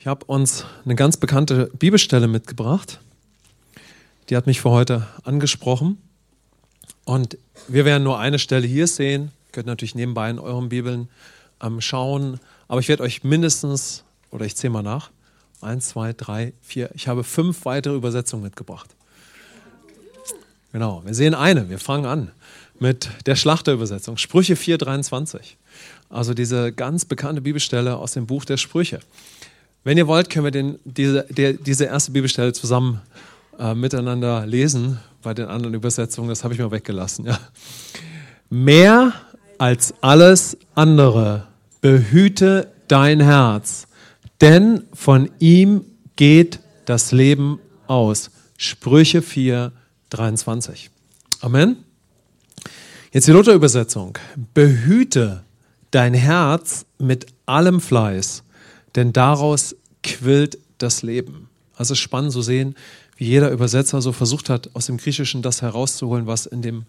Ich habe uns eine ganz bekannte Bibelstelle mitgebracht. Die hat mich für heute angesprochen. Und wir werden nur eine Stelle hier sehen. Ihr könnt natürlich nebenbei in euren Bibeln ähm, schauen. Aber ich werde euch mindestens, oder ich zähle mal nach, eins, zwei, drei, vier, ich habe fünf weitere Übersetzungen mitgebracht. Genau, wir sehen eine. Wir fangen an mit der Schlachterübersetzung. Sprüche 4,23. Also diese ganz bekannte Bibelstelle aus dem Buch der Sprüche. Wenn ihr wollt, können wir den, diese, der, diese erste Bibelstelle zusammen äh, miteinander lesen. Bei den anderen Übersetzungen, das habe ich mal weggelassen. Ja. Mehr als alles andere behüte dein Herz, denn von ihm geht das Leben aus. Sprüche 4, 23. Amen. Jetzt die Luther-Übersetzung. Behüte dein Herz mit allem Fleiß denn daraus quillt das Leben. Also es ist spannend zu sehen, wie jeder Übersetzer so versucht hat, aus dem Griechischen das herauszuholen, was in dem,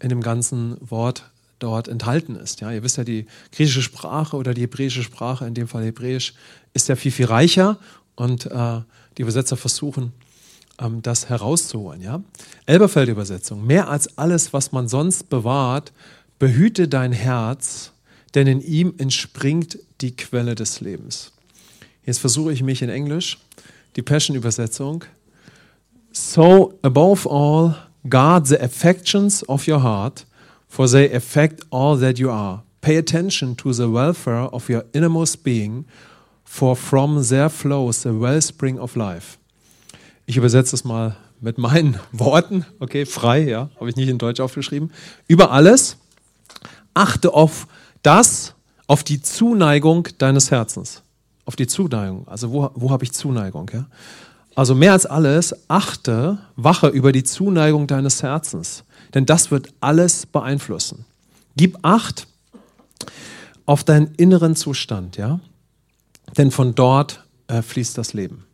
in dem ganzen Wort dort enthalten ist. Ja, ihr wisst ja, die griechische Sprache oder die hebräische Sprache, in dem Fall Hebräisch, ist ja viel, viel reicher und äh, die Übersetzer versuchen, ähm, das herauszuholen. Ja? Elberfeld-Übersetzung. Mehr als alles, was man sonst bewahrt, behüte dein Herz, denn in ihm entspringt die Quelle des Lebens. Jetzt versuche ich mich in Englisch, die Passion-Übersetzung. So, above all, guard the affections of your heart, for they affect all that you are. Pay attention to the welfare of your innermost being, for from there flows the wellspring of life. Ich übersetze es mal mit meinen Worten, okay, frei, ja, habe ich nicht in Deutsch aufgeschrieben. Über alles achte auf das, auf die Zuneigung deines Herzens auf die Zuneigung. Also wo, wo habe ich Zuneigung? Ja? Also mehr als alles, achte, wache über die Zuneigung deines Herzens. Denn das wird alles beeinflussen. Gib Acht auf deinen inneren Zustand, ja? Denn von dort äh, fließt das Leben.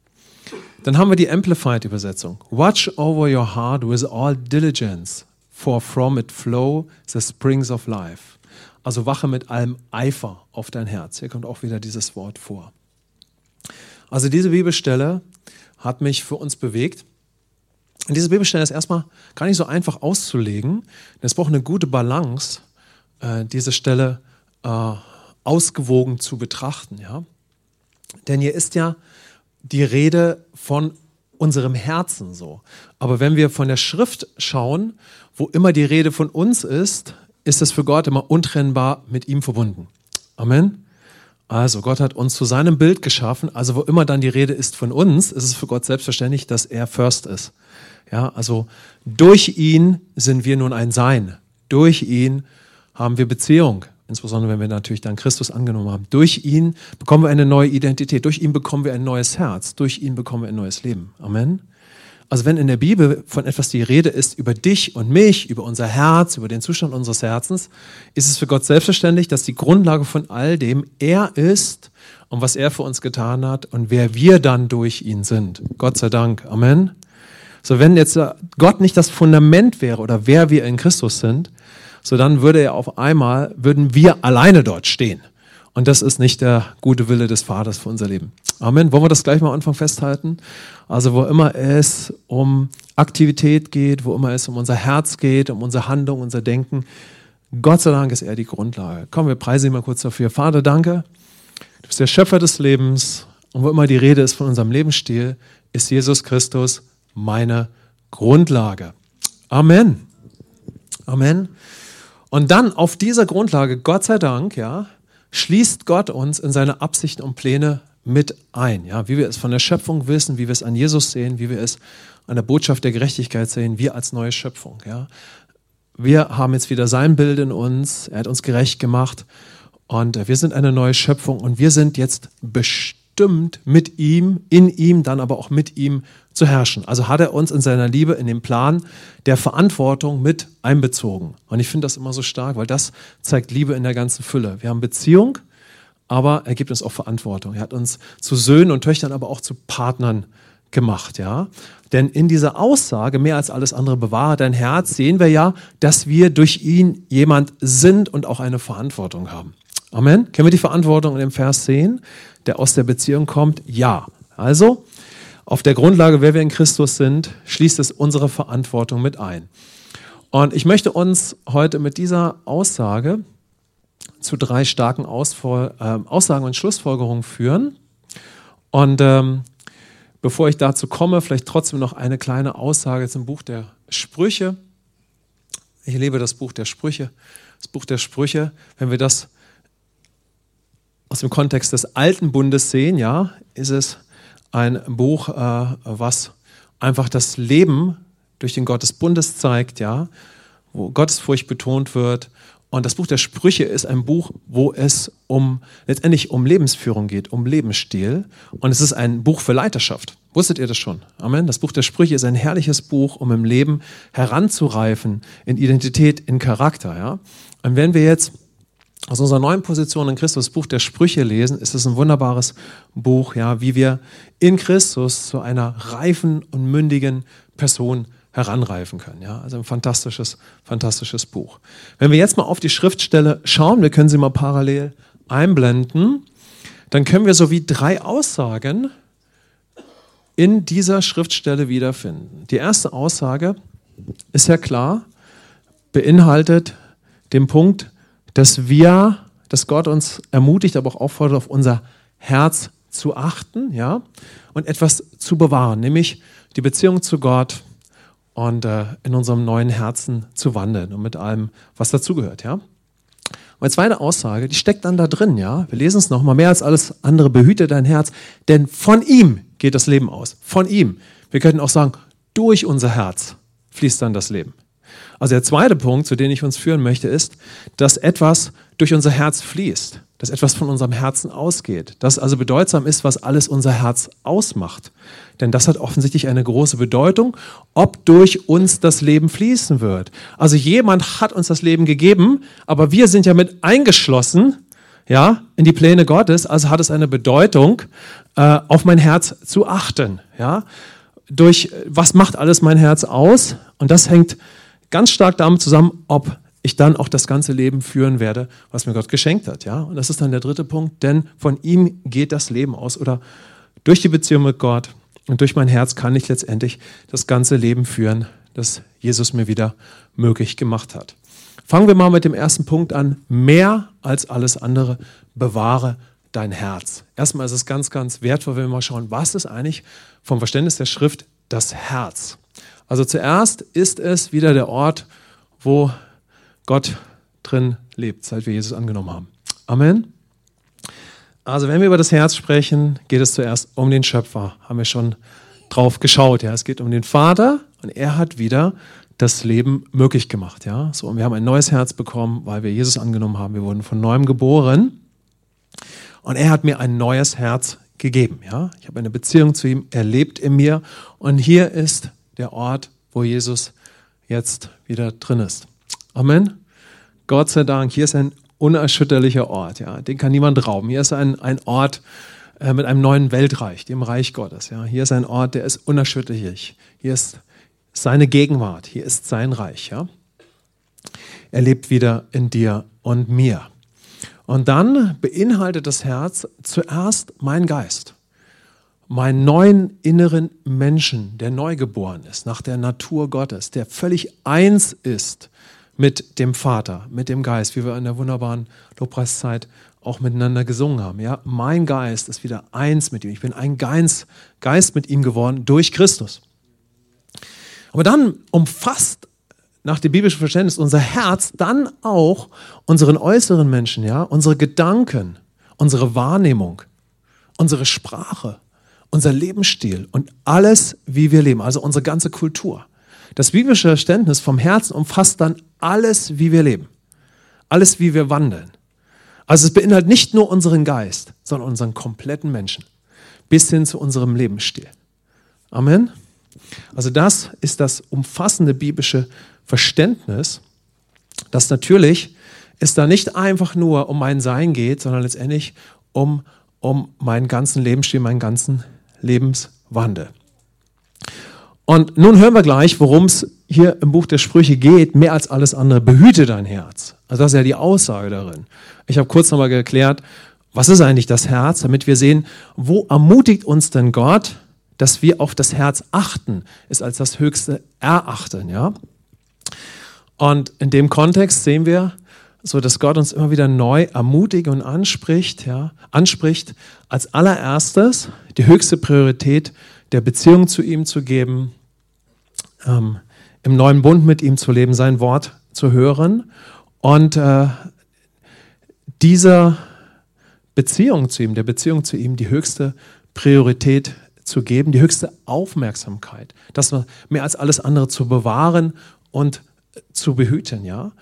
Dann haben wir die Amplified-Übersetzung. Watch over your heart with all diligence, for from it flow the springs of life. Also wache mit allem Eifer auf dein Herz. Hier kommt auch wieder dieses Wort vor. Also diese Bibelstelle hat mich für uns bewegt. Und diese Bibelstelle ist erstmal gar nicht so einfach auszulegen. Es braucht eine gute Balance, äh, diese Stelle äh, ausgewogen zu betrachten. Ja? Denn hier ist ja die Rede von unserem Herzen so. Aber wenn wir von der Schrift schauen, wo immer die Rede von uns ist, ist es für Gott immer untrennbar mit ihm verbunden. Amen. Also Gott hat uns zu seinem Bild geschaffen. Also wo immer dann die Rede ist von uns, ist es für Gott selbstverständlich, dass er First ist. Ja, also durch ihn sind wir nun ein Sein. Durch ihn haben wir Beziehung. Insbesondere wenn wir natürlich dann Christus angenommen haben. Durch ihn bekommen wir eine neue Identität. Durch ihn bekommen wir ein neues Herz. Durch ihn bekommen wir ein neues Leben. Amen. Also wenn in der Bibel von etwas die Rede ist über dich und mich, über unser Herz, über den Zustand unseres Herzens, ist es für Gott selbstverständlich, dass die Grundlage von all dem er ist und was er für uns getan hat und wer wir dann durch ihn sind. Gott sei Dank. Amen. So wenn jetzt Gott nicht das Fundament wäre oder wer wir in Christus sind, so dann würde er auf einmal, würden wir alleine dort stehen. Und das ist nicht der gute Wille des Vaters für unser Leben. Amen. Wollen wir das gleich mal am Anfang festhalten? Also wo immer es um Aktivität geht, wo immer es um unser Herz geht, um unsere Handlung, unser Denken, Gott sei Dank ist er die Grundlage. Komm, wir preisen ihn mal kurz dafür. Vater, danke. Du bist der Schöpfer des Lebens. Und wo immer die Rede ist von unserem Lebensstil, ist Jesus Christus meine Grundlage. Amen. Amen. Und dann auf dieser Grundlage, Gott sei Dank, ja, schließt Gott uns in seine Absichten und Pläne mit ein. Ja, wie wir es von der Schöpfung wissen, wie wir es an Jesus sehen, wie wir es an der Botschaft der Gerechtigkeit sehen, wir als neue Schöpfung. Ja. Wir haben jetzt wieder sein Bild in uns, er hat uns gerecht gemacht und wir sind eine neue Schöpfung und wir sind jetzt bestimmt mit ihm, in ihm, dann aber auch mit ihm zu herrschen. Also hat er uns in seiner Liebe, in dem Plan der Verantwortung mit einbezogen. Und ich finde das immer so stark, weil das zeigt Liebe in der ganzen Fülle. Wir haben Beziehung, aber er gibt uns auch Verantwortung. Er hat uns zu Söhnen und Töchtern, aber auch zu Partnern gemacht, ja. Denn in dieser Aussage, mehr als alles andere bewahre dein Herz, sehen wir ja, dass wir durch ihn jemand sind und auch eine Verantwortung haben. Amen. Können wir die Verantwortung in dem Vers sehen? Der aus der Beziehung kommt? Ja. Also, auf der Grundlage, wer wir in Christus sind, schließt es unsere Verantwortung mit ein. Und ich möchte uns heute mit dieser Aussage zu drei starken Ausfol äh, Aussagen und Schlussfolgerungen führen. Und ähm, bevor ich dazu komme, vielleicht trotzdem noch eine kleine Aussage zum Buch der Sprüche. Ich liebe das Buch der Sprüche. Das Buch der Sprüche, wenn wir das aus dem Kontext des alten Bundes sehen, ja, ist es ein Buch, äh, was einfach das Leben durch den Gott des Bundes zeigt, ja, wo Gottesfurcht betont wird. Und das Buch der Sprüche ist ein Buch, wo es um letztendlich um Lebensführung geht, um Lebensstil. Und es ist ein Buch für Leiterschaft. Wusstet ihr das schon? Amen. Das Buch der Sprüche ist ein herrliches Buch, um im Leben heranzureifen in Identität, in Charakter. Ja? Und wenn wir jetzt aus unserer neuen Position in Christus Buch der Sprüche lesen, ist es ein wunderbares Buch, ja, wie wir in Christus zu einer reifen und mündigen Person heranreifen können. Ja, also ein fantastisches, fantastisches Buch. Wenn wir jetzt mal auf die Schriftstelle schauen, wir können sie mal parallel einblenden, dann können wir so wie drei Aussagen in dieser Schriftstelle wiederfinden. Die erste Aussage ist ja klar, beinhaltet den Punkt, dass wir, dass Gott uns ermutigt, aber auch auffordert, auf unser Herz zu achten, ja, und etwas zu bewahren, nämlich die Beziehung zu Gott und äh, in unserem neuen Herzen zu wandeln und mit allem, was dazugehört, ja. Meine zweite Aussage, die steckt dann da drin, ja. Wir lesen es nochmal, mehr als alles andere, behüte dein Herz, denn von ihm geht das Leben aus. Von ihm. Wir könnten auch sagen, durch unser Herz fließt dann das Leben. Also der zweite Punkt, zu dem ich uns führen möchte, ist, dass etwas durch unser Herz fließt, dass etwas von unserem Herzen ausgeht, dass also bedeutsam ist, was alles unser Herz ausmacht. Denn das hat offensichtlich eine große Bedeutung, ob durch uns das Leben fließen wird. Also jemand hat uns das Leben gegeben, aber wir sind ja mit eingeschlossen, ja, in die Pläne Gottes, also hat es eine Bedeutung, äh, auf mein Herz zu achten, ja. Durch was macht alles mein Herz aus? Und das hängt ganz stark damit zusammen, ob ich dann auch das ganze Leben führen werde, was mir Gott geschenkt hat. Ja? Und das ist dann der dritte Punkt, denn von ihm geht das Leben aus oder durch die Beziehung mit Gott und durch mein Herz kann ich letztendlich das ganze Leben führen, das Jesus mir wieder möglich gemacht hat. Fangen wir mal mit dem ersten Punkt an. Mehr als alles andere bewahre dein Herz. Erstmal ist es ganz, ganz wertvoll, wenn wir mal schauen, was ist eigentlich vom Verständnis der Schrift das Herz? Also zuerst ist es wieder der Ort, wo Gott drin lebt, seit wir Jesus angenommen haben. Amen. Also wenn wir über das Herz sprechen, geht es zuerst um den Schöpfer. Haben wir schon drauf geschaut. Ja, es geht um den Vater und er hat wieder das Leben möglich gemacht. Ja, so und wir haben ein neues Herz bekommen, weil wir Jesus angenommen haben. Wir wurden von neuem geboren und er hat mir ein neues Herz gegeben. Ja, ich habe eine Beziehung zu ihm. Er lebt in mir und hier ist der Ort, wo Jesus jetzt wieder drin ist. Amen. Gott sei Dank, hier ist ein unerschütterlicher Ort, ja, den kann niemand rauben. Hier ist ein, ein Ort äh, mit einem neuen Weltreich, dem Reich Gottes. Ja. Hier ist ein Ort, der ist unerschütterlich. Hier ist seine Gegenwart, hier ist sein Reich. Ja. Er lebt wieder in dir und mir. Und dann beinhaltet das Herz zuerst mein Geist meinen neuen inneren Menschen, der neugeboren ist, nach der Natur Gottes, der völlig eins ist mit dem Vater, mit dem Geist, wie wir in der wunderbaren Lobpreiszeit auch miteinander gesungen haben. Ja, mein Geist ist wieder eins mit ihm. Ich bin ein Geist, Geist mit ihm geworden durch Christus. Aber dann umfasst nach dem biblischen Verständnis unser Herz dann auch unseren äußeren Menschen, ja, unsere Gedanken, unsere Wahrnehmung, unsere Sprache, unser Lebensstil und alles, wie wir leben, also unsere ganze Kultur. Das biblische Verständnis vom Herzen umfasst dann alles, wie wir leben, alles, wie wir wandeln. Also es beinhaltet nicht nur unseren Geist, sondern unseren kompletten Menschen, bis hin zu unserem Lebensstil. Amen. Also das ist das umfassende biblische Verständnis, dass natürlich es da nicht einfach nur um mein Sein geht, sondern letztendlich um, um meinen ganzen Lebensstil, meinen ganzen Lebenswandel. Und nun hören wir gleich, worum es hier im Buch der Sprüche geht, mehr als alles andere. Behüte dein Herz. Also das ist ja die Aussage darin. Ich habe kurz nochmal geklärt, was ist eigentlich das Herz, damit wir sehen, wo ermutigt uns denn Gott, dass wir auf das Herz achten, ist als das höchste erachten, ja? Und in dem Kontext sehen wir, so dass Gott uns immer wieder neu ermutigt und anspricht, ja, anspricht, als allererstes die höchste Priorität der Beziehung zu ihm zu geben, ähm, im neuen Bund mit ihm zu leben, sein Wort zu hören und äh, dieser Beziehung zu ihm, der Beziehung zu ihm, die höchste Priorität zu geben, die höchste Aufmerksamkeit, das mehr als alles andere zu bewahren und zu behüten, ja.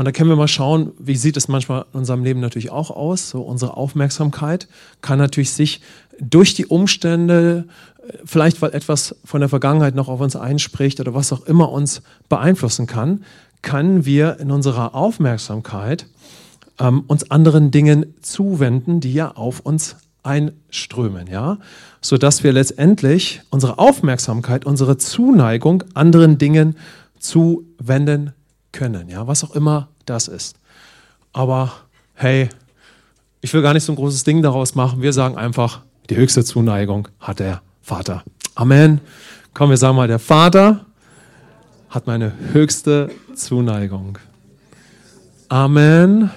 Und da können wir mal schauen, wie sieht es manchmal in unserem Leben natürlich auch aus. So unsere Aufmerksamkeit kann natürlich sich durch die Umstände, vielleicht weil etwas von der Vergangenheit noch auf uns einspricht oder was auch immer uns beeinflussen kann, können wir in unserer Aufmerksamkeit ähm, uns anderen Dingen zuwenden, die ja auf uns einströmen, ja, so dass wir letztendlich unsere Aufmerksamkeit, unsere Zuneigung anderen Dingen zuwenden können, ja, was auch immer das ist. Aber hey, ich will gar nicht so ein großes Ding daraus machen. Wir sagen einfach, die höchste Zuneigung hat der Vater. Amen. Komm, wir sagen mal, der Vater hat meine höchste Zuneigung. Amen.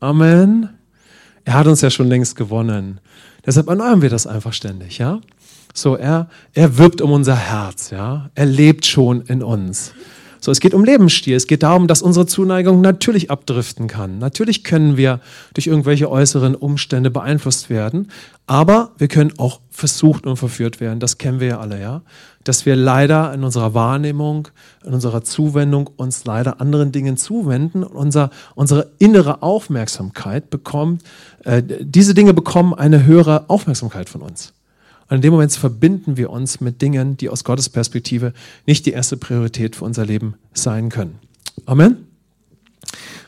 Amen. Er hat uns ja schon längst gewonnen. Deshalb erneuern wir das einfach ständig, ja? So, er, er wirbt um unser Herz, ja? Er lebt schon in uns. So, es geht um Lebensstil. Es geht darum, dass unsere Zuneigung natürlich abdriften kann. Natürlich können wir durch irgendwelche äußeren Umstände beeinflusst werden, aber wir können auch versucht und verführt werden. Das kennen wir ja alle, ja. Dass wir leider in unserer Wahrnehmung, in unserer Zuwendung uns leider anderen Dingen zuwenden und unser, unsere innere Aufmerksamkeit bekommt, äh, diese Dinge bekommen eine höhere Aufmerksamkeit von uns. Und in dem Moment verbinden wir uns mit Dingen, die aus Gottes Perspektive nicht die erste Priorität für unser Leben sein können. Amen.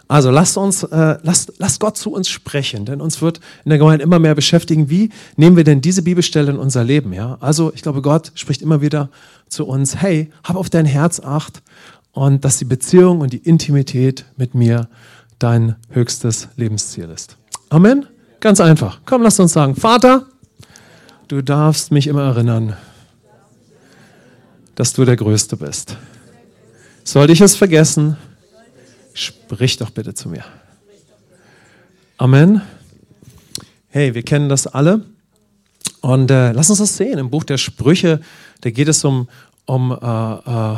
Also lasst uns, äh, lasst, lasst Gott zu uns sprechen, denn uns wird in der Gemeinde immer mehr beschäftigen, wie nehmen wir denn diese Bibelstelle in unser Leben, ja? Also, ich glaube, Gott spricht immer wieder zu uns, hey, hab auf dein Herz acht und dass die Beziehung und die Intimität mit mir dein höchstes Lebensziel ist. Amen? Ganz einfach. Komm, lasst uns sagen, Vater, Du darfst mich immer erinnern, dass du der Größte bist. Sollte ich es vergessen, sprich doch bitte zu mir. Amen. Hey, wir kennen das alle. Und äh, lass uns das sehen. Im Buch der Sprüche, da geht es um, um, äh, äh,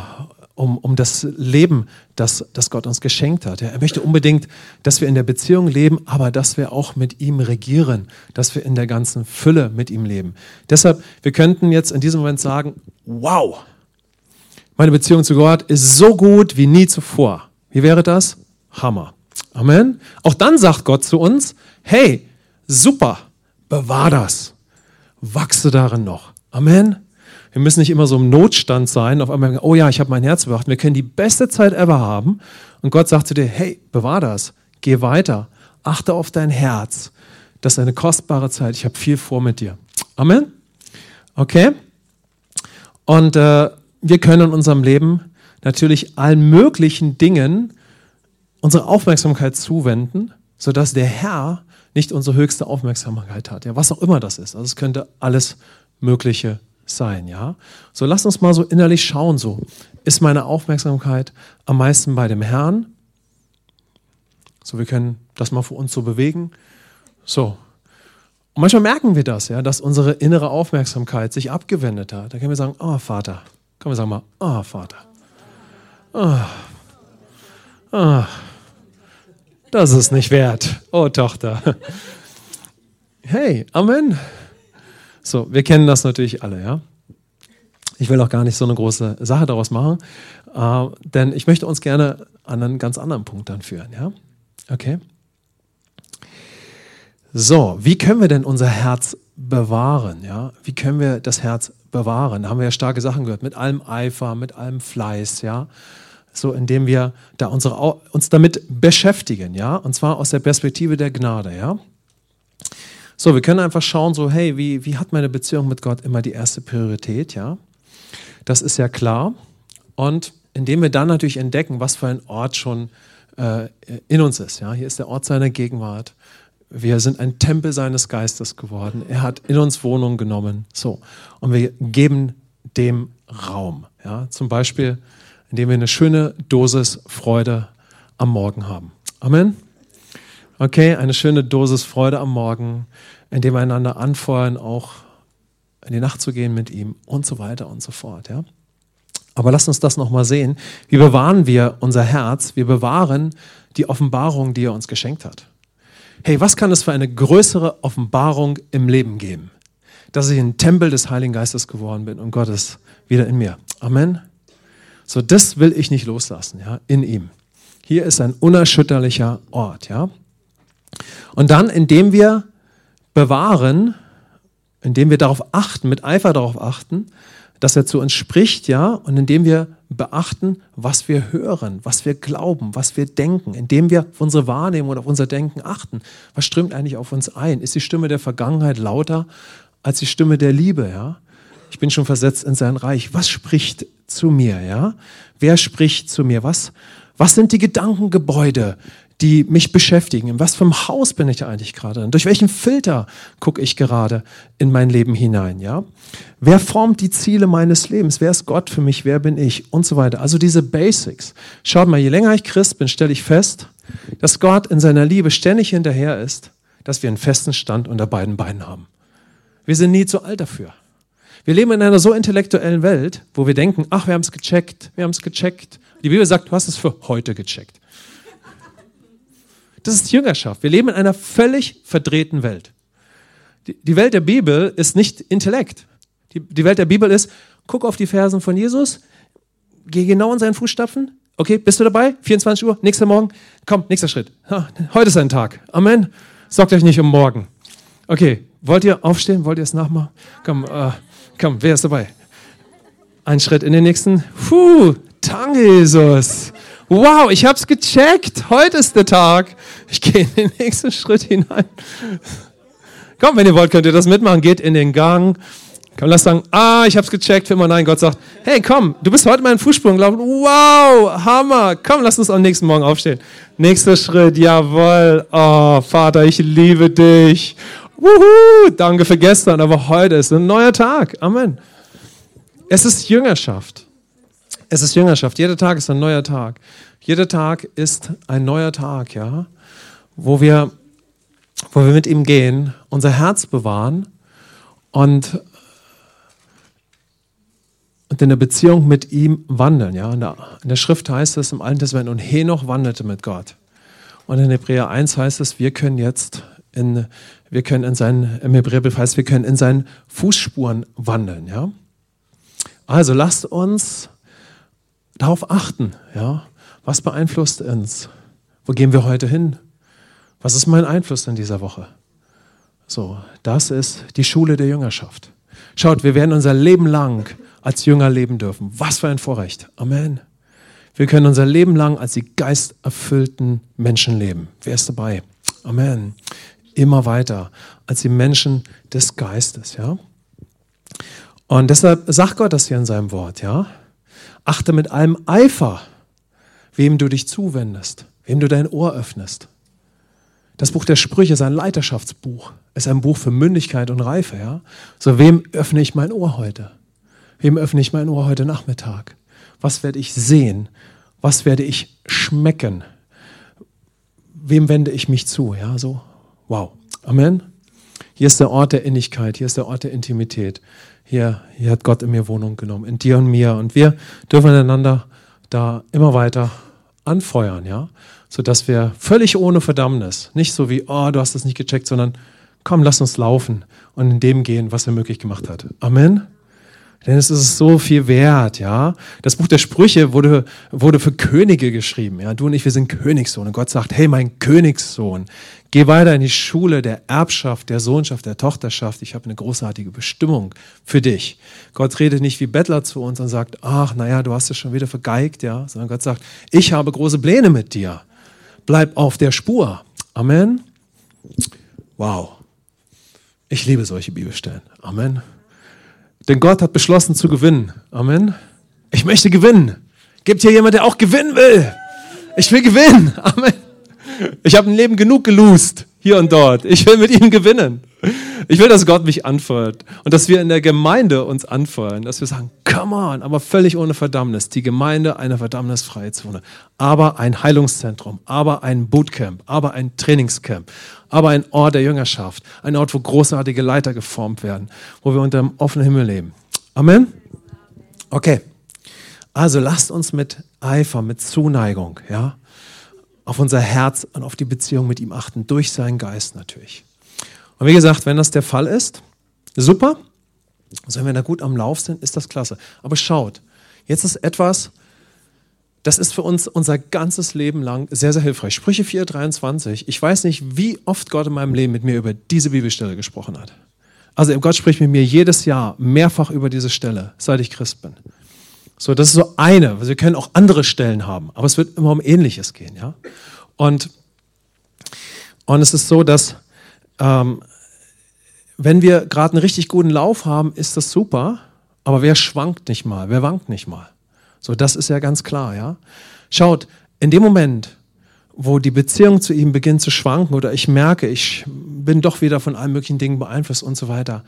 um, um das Leben, das, das Gott uns geschenkt hat. Er möchte unbedingt, dass wir in der Beziehung leben, aber dass wir auch mit ihm regieren, dass wir in der ganzen Fülle mit ihm leben. Deshalb, wir könnten jetzt in diesem Moment sagen, wow, meine Beziehung zu Gott ist so gut wie nie zuvor. Wie wäre das? Hammer. Amen. Auch dann sagt Gott zu uns, hey, super, bewahr das. Wachse darin noch. Amen. Wir müssen nicht immer so im Notstand sein, auf einmal, oh ja, ich habe mein Herz bewacht. Wir können die beste Zeit ever haben. Und Gott sagt zu dir, hey, bewahr das, geh weiter, achte auf dein Herz. Das ist eine kostbare Zeit. Ich habe viel vor mit dir. Amen. Okay? Und äh, wir können in unserem Leben natürlich allen möglichen Dingen unsere Aufmerksamkeit zuwenden, sodass der Herr nicht unsere höchste Aufmerksamkeit hat. Ja, was auch immer das ist. Also es könnte alles Mögliche sein, ja? So lass uns mal so innerlich schauen, so ist meine Aufmerksamkeit am meisten bei dem Herrn? So, wir können das mal für uns so bewegen. So. Und manchmal merken wir das, ja, dass unsere innere Aufmerksamkeit sich abgewendet hat. Da können wir sagen, oh Vater. Können wir sagen mal, oh Vater. Oh. Oh. Das ist nicht wert. Oh Tochter. Hey, Amen. So, wir kennen das natürlich alle, ja. Ich will auch gar nicht so eine große Sache daraus machen, äh, denn ich möchte uns gerne an einen ganz anderen Punkt dann führen, ja. Okay. So, wie können wir denn unser Herz bewahren, ja? Wie können wir das Herz bewahren? Da haben wir ja starke Sachen gehört, mit allem Eifer, mit allem Fleiß, ja. So, indem wir da unsere, uns damit beschäftigen, ja. Und zwar aus der Perspektive der Gnade, ja. So, wir können einfach schauen, so, hey, wie, wie hat meine Beziehung mit Gott immer die erste Priorität, ja? Das ist ja klar. Und indem wir dann natürlich entdecken, was für ein Ort schon äh, in uns ist, ja? Hier ist der Ort seiner Gegenwart. wir sind ein Tempel seines Geistes geworden. Er hat in uns Wohnung genommen. So. Und wir geben dem Raum. Ja, zum Beispiel, indem wir eine schöne Dosis Freude am Morgen haben. Amen. Okay, eine schöne Dosis Freude am Morgen, indem wir einander anfeuern, auch in die Nacht zu gehen mit ihm und so weiter und so fort. Ja. Aber lasst uns das nochmal sehen. Wie bewahren wir unser Herz? Wir bewahren die Offenbarung, die er uns geschenkt hat. Hey, was kann es für eine größere Offenbarung im Leben geben? Dass ich ein Tempel des Heiligen Geistes geworden bin und Gott ist wieder in mir. Amen. So, das will ich nicht loslassen, ja, in ihm. Hier ist ein unerschütterlicher Ort, ja. Und dann, indem wir bewahren, indem wir darauf achten, mit Eifer darauf achten, dass er zu uns spricht, ja, und indem wir beachten, was wir hören, was wir glauben, was wir denken, indem wir auf unsere Wahrnehmung und auf unser Denken achten. Was strömt eigentlich auf uns ein? Ist die Stimme der Vergangenheit lauter als die Stimme der Liebe, ja? Ich bin schon versetzt in sein Reich. Was spricht zu mir, ja? Wer spricht zu mir? Was, was sind die Gedankengebäude, die mich beschäftigen. In was für einem Haus bin ich eigentlich gerade? Durch welchen Filter gucke ich gerade in mein Leben hinein? Ja? Wer formt die Ziele meines Lebens? Wer ist Gott für mich? Wer bin ich? Und so weiter. Also diese Basics. Schaut mal, je länger ich Christ bin, stelle ich fest, dass Gott in seiner Liebe ständig hinterher ist, dass wir einen festen Stand unter beiden Beinen haben. Wir sind nie zu alt dafür. Wir leben in einer so intellektuellen Welt, wo wir denken, ach, wir haben es gecheckt, wir haben es gecheckt. Die Bibel sagt, du hast es für heute gecheckt. Das ist Jüngerschaft. Wir leben in einer völlig verdrehten Welt. Die, Welt der Bibel ist nicht Intellekt. Die, Welt der Bibel ist, guck auf die Versen von Jesus, geh genau in seinen Fußstapfen. Okay, bist du dabei? 24 Uhr, nächster Morgen. Komm, nächster Schritt. Heute ist ein Tag. Amen. Sorgt euch nicht um morgen. Okay, wollt ihr aufstehen? Wollt ihr es nachmachen? Komm, äh, komm, wer ist dabei? Ein Schritt in den nächsten. Puh, danke Jesus. Wow, ich hab's gecheckt. Heute ist der Tag. Ich gehe in den nächsten Schritt hinein. Komm, wenn ihr wollt, könnt ihr das mitmachen. Geht in den Gang. Komm, lass sagen, ah, ich hab's gecheckt. Immer nein, Gott sagt, hey, komm, du bist heute mal in Fußsprung gelaufen. Wow, Hammer. Komm, lass uns am nächsten Morgen aufstehen. Nächster Schritt, jawohl. Oh, Vater, ich liebe dich. Wuhu, danke für gestern, aber heute ist ein neuer Tag. Amen. Es ist Jüngerschaft. Es ist Jüngerschaft. Jeder Tag ist ein neuer Tag. Jeder Tag ist ein neuer Tag, ja, wo wir, wo wir mit ihm gehen, unser Herz bewahren und, und in der Beziehung mit ihm wandeln. Ja. In, der, in der Schrift heißt es im Alten Testament, und Henoch wandelte mit Gott. Und in Hebräer 1 heißt es, wir können jetzt in, wir können in seinen, im Hebräerbrief heißt, wir können in seinen Fußspuren wandeln. Ja. Also lasst uns darauf achten, ja. Was beeinflusst uns? Wo gehen wir heute hin? Was ist mein Einfluss in dieser Woche? So, das ist die Schule der Jüngerschaft. Schaut, wir werden unser Leben lang als Jünger leben dürfen. Was für ein Vorrecht. Amen. Wir können unser Leben lang als die geisterfüllten Menschen leben. Wer ist dabei? Amen. Immer weiter als die Menschen des Geistes, ja. Und deshalb sagt Gott das hier in seinem Wort, ja. Achte mit allem Eifer, wem du dich zuwendest, wem du dein Ohr öffnest. Das Buch der Sprüche ist ein Leiterschaftsbuch. Ist ein Buch für Mündigkeit und Reife. Ja? So, wem öffne ich mein Ohr heute? Wem öffne ich mein Ohr heute Nachmittag? Was werde ich sehen? Was werde ich schmecken? Wem wende ich mich zu? Ja, so. Wow. Amen. Hier ist der Ort der Innigkeit. Hier ist der Ort der Intimität hier, hier hat Gott in mir Wohnung genommen, in dir und mir. Und wir dürfen einander da immer weiter anfeuern, ja, sodass wir völlig ohne Verdammnis, nicht so wie, oh, du hast das nicht gecheckt, sondern komm, lass uns laufen und in dem gehen, was er möglich gemacht hat. Amen. Denn es ist so viel wert, ja. Das Buch der Sprüche wurde, wurde für Könige geschrieben, ja. Du und ich, wir sind Königssohn. Und Gott sagt, hey, mein Königssohn, geh weiter in die Schule der Erbschaft, der Sohnschaft, der Tochterschaft. Ich habe eine großartige Bestimmung für dich. Gott redet nicht wie Bettler zu uns und sagt, ach, naja, du hast es schon wieder vergeigt, ja. Sondern Gott sagt, ich habe große Pläne mit dir. Bleib auf der Spur. Amen. Wow. Ich liebe solche Bibelstellen. Amen. Denn Gott hat beschlossen zu gewinnen. Amen. Ich möchte gewinnen. Gibt hier jemand, der auch gewinnen will? Ich will gewinnen. Amen. Ich habe ein Leben genug gelust. hier und dort. Ich will mit ihm gewinnen. Ich will, dass Gott mich anfeuert und dass wir in der Gemeinde uns anfeuern, dass wir sagen, come on, aber völlig ohne Verdammnis. Die Gemeinde eine verdammnisfreie Zone, aber ein Heilungszentrum, aber ein Bootcamp, aber ein Trainingscamp, aber ein Ort der Jüngerschaft, ein Ort, wo großartige Leiter geformt werden, wo wir unter dem offenen Himmel leben. Amen? Okay. Also lasst uns mit Eifer, mit Zuneigung, ja, auf unser Herz und auf die Beziehung mit ihm achten, durch seinen Geist natürlich. Und wie gesagt, wenn das der Fall ist, super. Also wenn wir da gut am Lauf sind, ist das klasse. Aber schaut, jetzt ist etwas, das ist für uns unser ganzes Leben lang sehr, sehr hilfreich. Sprüche 4,23. Ich weiß nicht, wie oft Gott in meinem Leben mit mir über diese Bibelstelle gesprochen hat. Also Gott spricht mit mir jedes Jahr mehrfach über diese Stelle, seit ich Christ bin. So, das ist so eine. Also wir können auch andere Stellen haben, aber es wird immer um Ähnliches gehen, ja. Und und es ist so, dass ähm, wenn wir gerade einen richtig guten Lauf haben, ist das super. Aber wer schwankt nicht mal? Wer wankt nicht mal? So, das ist ja ganz klar, ja. Schaut, in dem Moment, wo die Beziehung zu ihm beginnt zu schwanken oder ich merke, ich bin doch wieder von allen möglichen Dingen beeinflusst und so weiter,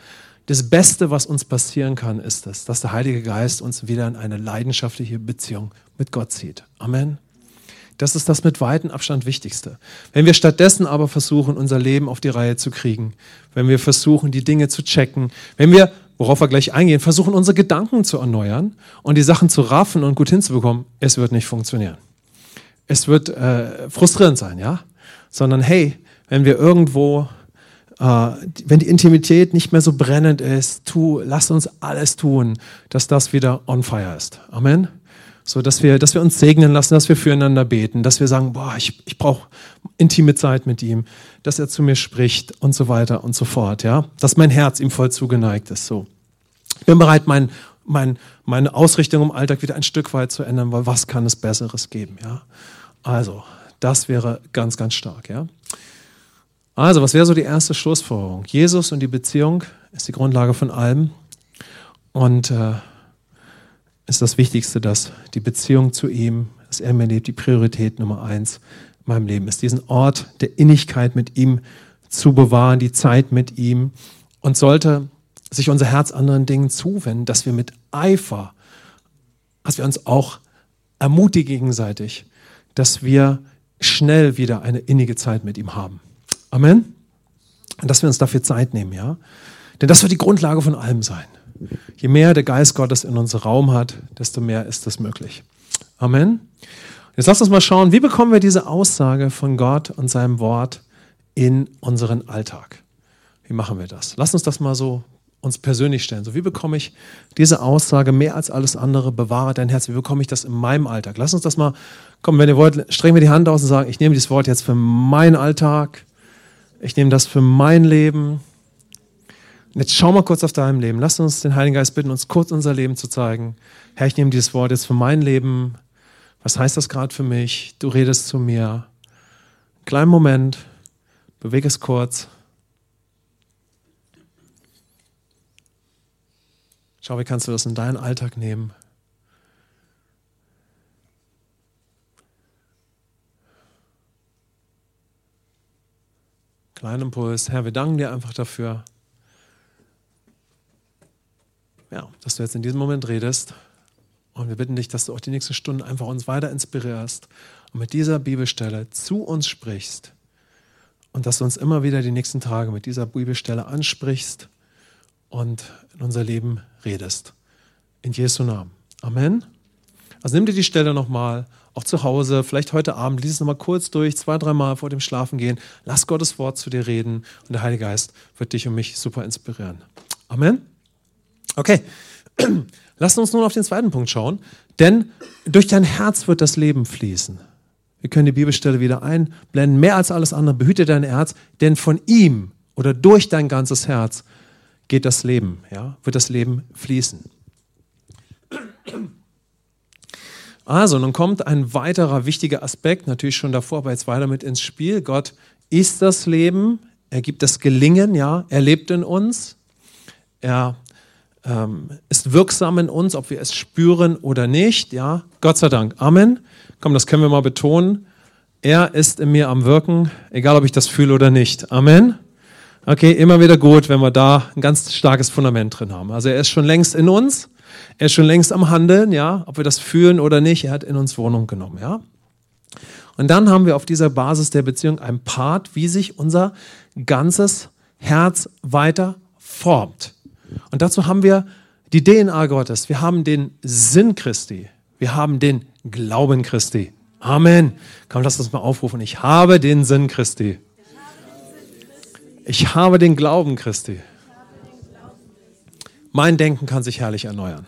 das Beste, was uns passieren kann, ist es, dass der Heilige Geist uns wieder in eine leidenschaftliche Beziehung mit Gott zieht. Amen. Das ist das mit weitem Abstand Wichtigste. Wenn wir stattdessen aber versuchen, unser Leben auf die Reihe zu kriegen, wenn wir versuchen, die Dinge zu checken, wenn wir, worauf wir gleich eingehen, versuchen, unsere Gedanken zu erneuern und die Sachen zu raffen und gut hinzubekommen, es wird nicht funktionieren. Es wird äh, frustrierend sein, ja? Sondern hey, wenn wir irgendwo äh, wenn die Intimität nicht mehr so brennend ist, tu, lass uns alles tun, dass das wieder on fire ist. Amen. So, dass wir, dass wir uns segnen lassen, dass wir füreinander beten, dass wir sagen, boah, ich, ich brauche intime Zeit mit ihm, dass er zu mir spricht und so weiter und so fort, ja. Dass mein Herz ihm voll zugeneigt ist, so. Ich bin bereit, mein, mein, meine Ausrichtung im Alltag wieder ein Stück weit zu ändern, weil was kann es Besseres geben, ja. Also, das wäre ganz, ganz stark, ja. Also, was wäre so die erste Schlussfolgerung? Jesus und die Beziehung ist die Grundlage von allem und äh, ist das Wichtigste, dass die Beziehung zu ihm, dass er mir lebt, die Priorität Nummer eins in meinem Leben ist. Diesen Ort der Innigkeit mit ihm zu bewahren, die Zeit mit ihm und sollte sich unser Herz anderen Dingen zuwenden, dass wir mit Eifer, dass wir uns auch ermutigen gegenseitig, dass wir schnell wieder eine innige Zeit mit ihm haben. Amen. Und dass wir uns dafür Zeit nehmen, ja. Denn das wird die Grundlage von allem sein. Je mehr der Geist Gottes in unserem Raum hat, desto mehr ist das möglich. Amen. Jetzt lass uns mal schauen, wie bekommen wir diese Aussage von Gott und seinem Wort in unseren Alltag? Wie machen wir das? Lass uns das mal so uns persönlich stellen. So, wie bekomme ich diese Aussage mehr als alles andere, bewahre dein Herz? Wie bekomme ich das in meinem Alltag? Lass uns das mal, komm, wenn ihr wollt, strecken wir die Hand aus und sagen, ich nehme dieses Wort jetzt für meinen Alltag ich nehme das für mein Leben. Und jetzt schau mal kurz auf deinem Leben. Lass uns den Heiligen Geist bitten, uns kurz unser Leben zu zeigen. Herr, ich nehme dieses Wort jetzt für mein Leben. Was heißt das gerade für mich? Du redest zu mir. Kleinen Moment, bewege es kurz. Schau, wie kannst du das in deinen Alltag nehmen? Kleinen Impuls. Herr, wir danken dir einfach dafür, ja, dass du jetzt in diesem Moment redest. Und wir bitten dich, dass du auch die nächsten Stunden einfach uns weiter inspirierst und mit dieser Bibelstelle zu uns sprichst. Und dass du uns immer wieder die nächsten Tage mit dieser Bibelstelle ansprichst und in unser Leben redest. In Jesu Namen. Amen. Also nimm dir die Stelle nochmal auch zu Hause, vielleicht heute Abend, lies es nochmal kurz durch, zwei, dreimal vor dem Schlafengehen. Lass Gottes Wort zu dir reden und der Heilige Geist wird dich und mich super inspirieren. Amen. Okay, lass uns nun auf den zweiten Punkt schauen, denn durch dein Herz wird das Leben fließen. Wir können die Bibelstelle wieder einblenden. Mehr als alles andere, behüte dein Herz, denn von ihm oder durch dein ganzes Herz geht das Leben, ja, wird das Leben fließen. Also, nun kommt ein weiterer wichtiger Aspekt, natürlich schon davor, aber jetzt weiter mit ins Spiel. Gott ist das Leben, er gibt das Gelingen, ja, er lebt in uns, er ähm, ist wirksam in uns, ob wir es spüren oder nicht, ja. Gott sei Dank, Amen. Komm, das können wir mal betonen. Er ist in mir am Wirken, egal ob ich das fühle oder nicht. Amen. Okay, immer wieder gut, wenn wir da ein ganz starkes Fundament drin haben. Also er ist schon längst in uns, er ist schon längst am Handeln, ja, ob wir das fühlen oder nicht, er hat in uns Wohnung genommen, ja. Und dann haben wir auf dieser Basis der Beziehung einen Part, wie sich unser ganzes Herz weiter formt. Und dazu haben wir die DNA Gottes, wir haben den Sinn Christi, wir haben den Glauben Christi. Amen. Komm, lass uns mal aufrufen. Ich habe den Sinn Christi. Ich habe den Glauben Christi. Mein Denken kann sich herrlich erneuern.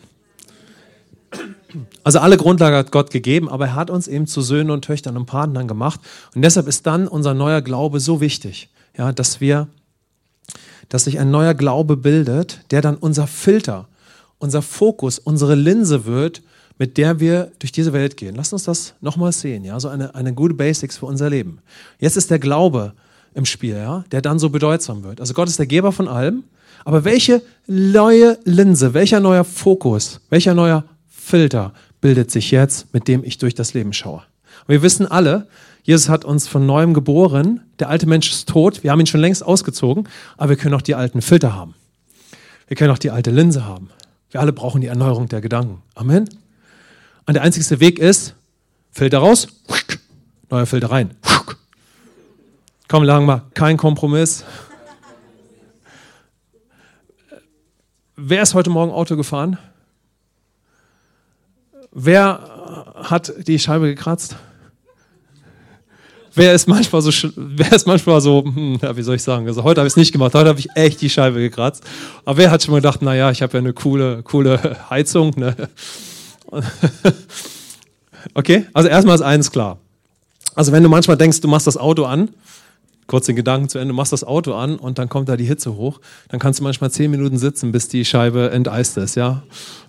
Also alle Grundlage hat Gott gegeben, aber er hat uns eben zu Söhnen und Töchtern und Partnern gemacht. Und deshalb ist dann unser neuer Glaube so wichtig, ja, dass wir, dass sich ein neuer Glaube bildet, der dann unser Filter, unser Fokus, unsere Linse wird, mit der wir durch diese Welt gehen. Lasst uns das nochmal sehen, ja, so eine, eine gute Basics für unser Leben. Jetzt ist der Glaube im Spiel, ja, der dann so bedeutsam wird. Also Gott ist der Geber von allem, aber welche neue Linse, welcher neuer Fokus, welcher neuer Filter bildet sich jetzt, mit dem ich durch das Leben schaue? Und wir wissen alle, Jesus hat uns von neuem geboren, der alte Mensch ist tot, wir haben ihn schon längst ausgezogen, aber wir können auch die alten Filter haben. Wir können auch die alte Linse haben. Wir alle brauchen die Erneuerung der Gedanken. Amen. Und der einzigste Weg ist, Filter raus, neuer Filter rein. Komm, lang mal, kein Kompromiss. Wer ist heute Morgen Auto gefahren? Wer hat die Scheibe gekratzt? Wer ist manchmal so, wer ist manchmal so, hm, ja, wie soll ich sagen, also heute habe ich es nicht gemacht, heute habe ich echt die Scheibe gekratzt. Aber wer hat schon mal gedacht, naja, ich habe ja eine coole, coole Heizung. Ne? Okay, also erstmal ist eins klar. Also wenn du manchmal denkst, du machst das Auto an, kurz den Gedanken zu Ende, machst das Auto an und dann kommt da die Hitze hoch, dann kannst du manchmal zehn Minuten sitzen, bis die Scheibe enteist ist, ja.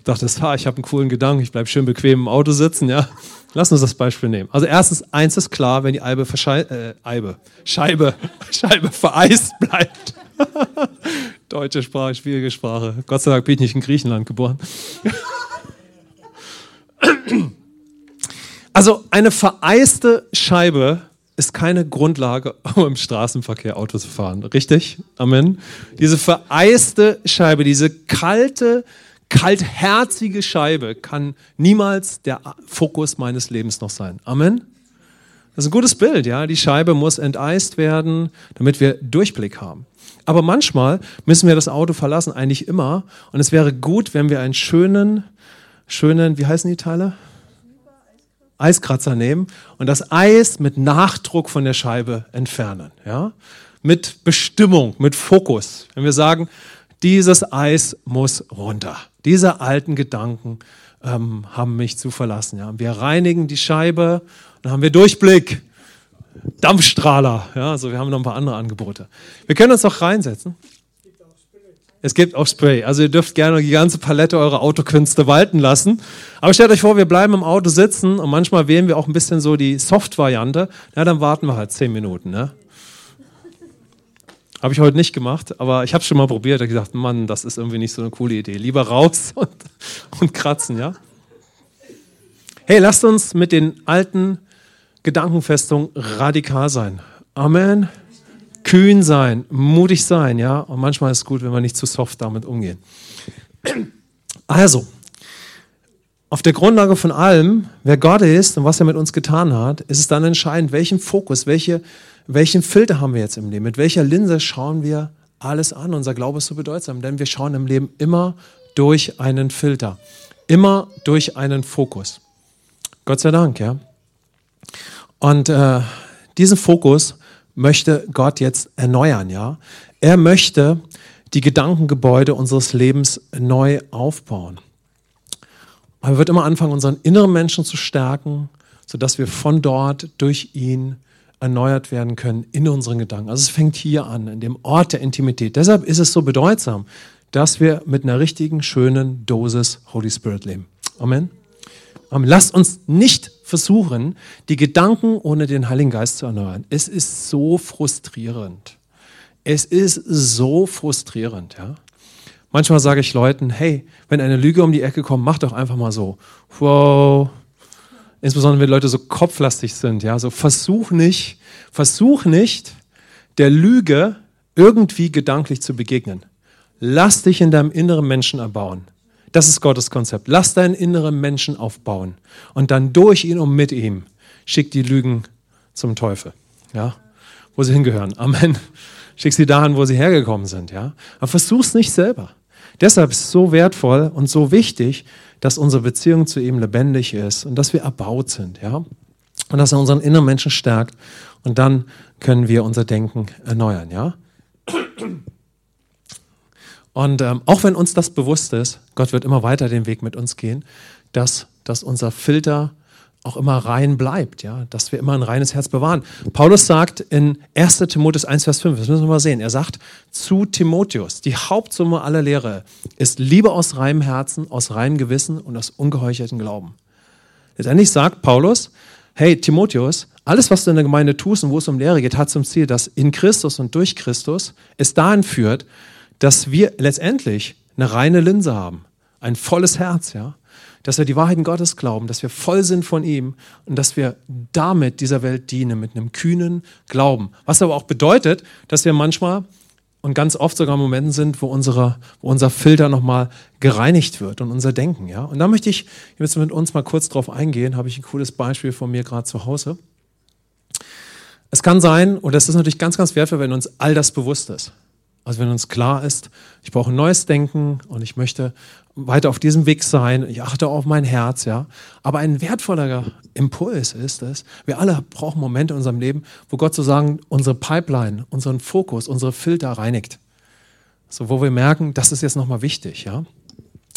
Dachtest, ha, ich habe einen coolen Gedanken, ich bleib schön bequem im Auto sitzen, ja. Lass uns das Beispiel nehmen. Also erstens, eins ist klar, wenn die Eibe, äh, Eibe, Scheibe, Scheibe vereist bleibt. Deutsche Sprache, schwierige Sprache. Gott sei Dank bin ich nicht in Griechenland geboren. Also eine vereiste Scheibe ist keine Grundlage, um im Straßenverkehr Auto zu fahren. Richtig? Amen. Diese vereiste Scheibe, diese kalte, kaltherzige Scheibe kann niemals der Fokus meines Lebens noch sein. Amen. Das ist ein gutes Bild, ja. Die Scheibe muss enteist werden, damit wir Durchblick haben. Aber manchmal müssen wir das Auto verlassen, eigentlich immer. Und es wäre gut, wenn wir einen schönen, schönen, wie heißen die Teile? Eiskratzer nehmen und das Eis mit Nachdruck von der Scheibe entfernen. Ja? Mit Bestimmung, mit Fokus. Wenn wir sagen, dieses Eis muss runter. Diese alten Gedanken ähm, haben mich zu verlassen. Ja? Wir reinigen die Scheibe, dann haben wir Durchblick. Dampfstrahler. Ja, also wir haben noch ein paar andere Angebote. Wir können uns doch reinsetzen. Es gibt auch Spray. Also ihr dürft gerne die ganze Palette eurer Autokünste walten lassen. Aber stellt euch vor, wir bleiben im Auto sitzen und manchmal wählen wir auch ein bisschen so die Soft-Variante. Ja, dann warten wir halt zehn Minuten. Ne? Habe ich heute nicht gemacht, aber ich habe es schon mal probiert. Ich gesagt, Mann, das ist irgendwie nicht so eine coole Idee. Lieber raus und, und kratzen, ja? Hey, lasst uns mit den alten Gedankenfestungen radikal sein. Amen kühn sein, mutig sein, ja. Und manchmal ist es gut, wenn wir nicht zu soft damit umgehen. Also, auf der Grundlage von allem, wer Gott ist und was er mit uns getan hat, ist es dann entscheidend, welchen Fokus, welche, welchen Filter haben wir jetzt im Leben, mit welcher Linse schauen wir alles an. Unser Glaube ist so bedeutsam, denn wir schauen im Leben immer durch einen Filter, immer durch einen Fokus. Gott sei Dank, ja. Und äh, diesen Fokus möchte Gott jetzt erneuern, ja. Er möchte die Gedankengebäude unseres Lebens neu aufbauen. er wird immer anfangen, unseren inneren Menschen zu stärken, sodass wir von dort durch ihn erneuert werden können in unseren Gedanken. Also es fängt hier an, in dem Ort der Intimität. Deshalb ist es so bedeutsam, dass wir mit einer richtigen, schönen Dosis Holy Spirit leben. Amen. Amen. Lasst uns nicht versuchen, die Gedanken ohne den Heiligen Geist zu erneuern. Es ist so frustrierend. Es ist so frustrierend, ja. Manchmal sage ich Leuten, hey, wenn eine Lüge um die Ecke kommt, mach doch einfach mal so. Wow, insbesondere wenn Leute so kopflastig sind, ja, so versuch nicht, versuch nicht, der Lüge irgendwie gedanklich zu begegnen. Lass dich in deinem inneren Menschen erbauen. Das ist Gottes Konzept. Lass deinen inneren Menschen aufbauen und dann durch ihn und mit ihm schick die Lügen zum Teufel, ja, wo sie hingehören. Amen. Schick sie dahin, wo sie hergekommen sind, ja. Aber versuch's nicht selber. Deshalb ist es so wertvoll und so wichtig, dass unsere Beziehung zu ihm lebendig ist und dass wir erbaut sind, ja. Und dass er unseren inneren Menschen stärkt und dann können wir unser Denken erneuern, ja. Und ähm, auch wenn uns das bewusst ist, Gott wird immer weiter den Weg mit uns gehen, dass, dass unser Filter auch immer rein bleibt, ja, dass wir immer ein reines Herz bewahren. Paulus sagt in 1. Timotheus 1, Vers 5, das müssen wir mal sehen, er sagt zu Timotheus, die Hauptsumme aller Lehre ist Liebe aus reinem Herzen, aus reinem Gewissen und aus ungeheucheltem Glauben. Letztendlich sagt Paulus, hey Timotheus, alles, was du in der Gemeinde tust und wo es um Lehre geht, hat zum Ziel, dass in Christus und durch Christus es dahin führt, dass wir letztendlich eine reine Linse haben, ein volles Herz, ja, dass wir die Wahrheiten Gottes glauben, dass wir voll sind von ihm und dass wir damit dieser Welt dienen, mit einem kühnen Glauben. Was aber auch bedeutet, dass wir manchmal und ganz oft sogar Momenten sind, wo, unsere, wo unser Filter nochmal gereinigt wird und unser Denken. Ja? Und da möchte ich jetzt mit uns mal kurz drauf eingehen, habe ich ein cooles Beispiel von mir gerade zu Hause. Es kann sein, und das ist natürlich ganz, ganz wertvoll, wenn uns all das bewusst ist. Also wenn uns klar ist, ich brauche ein neues Denken und ich möchte weiter auf diesem Weg sein, ich achte auf mein Herz, ja. Aber ein wertvoller Impuls ist es, wir alle brauchen Momente in unserem Leben, wo Gott sozusagen unsere Pipeline, unseren Fokus, unsere Filter reinigt. So, wo wir merken, das ist jetzt nochmal wichtig, ja.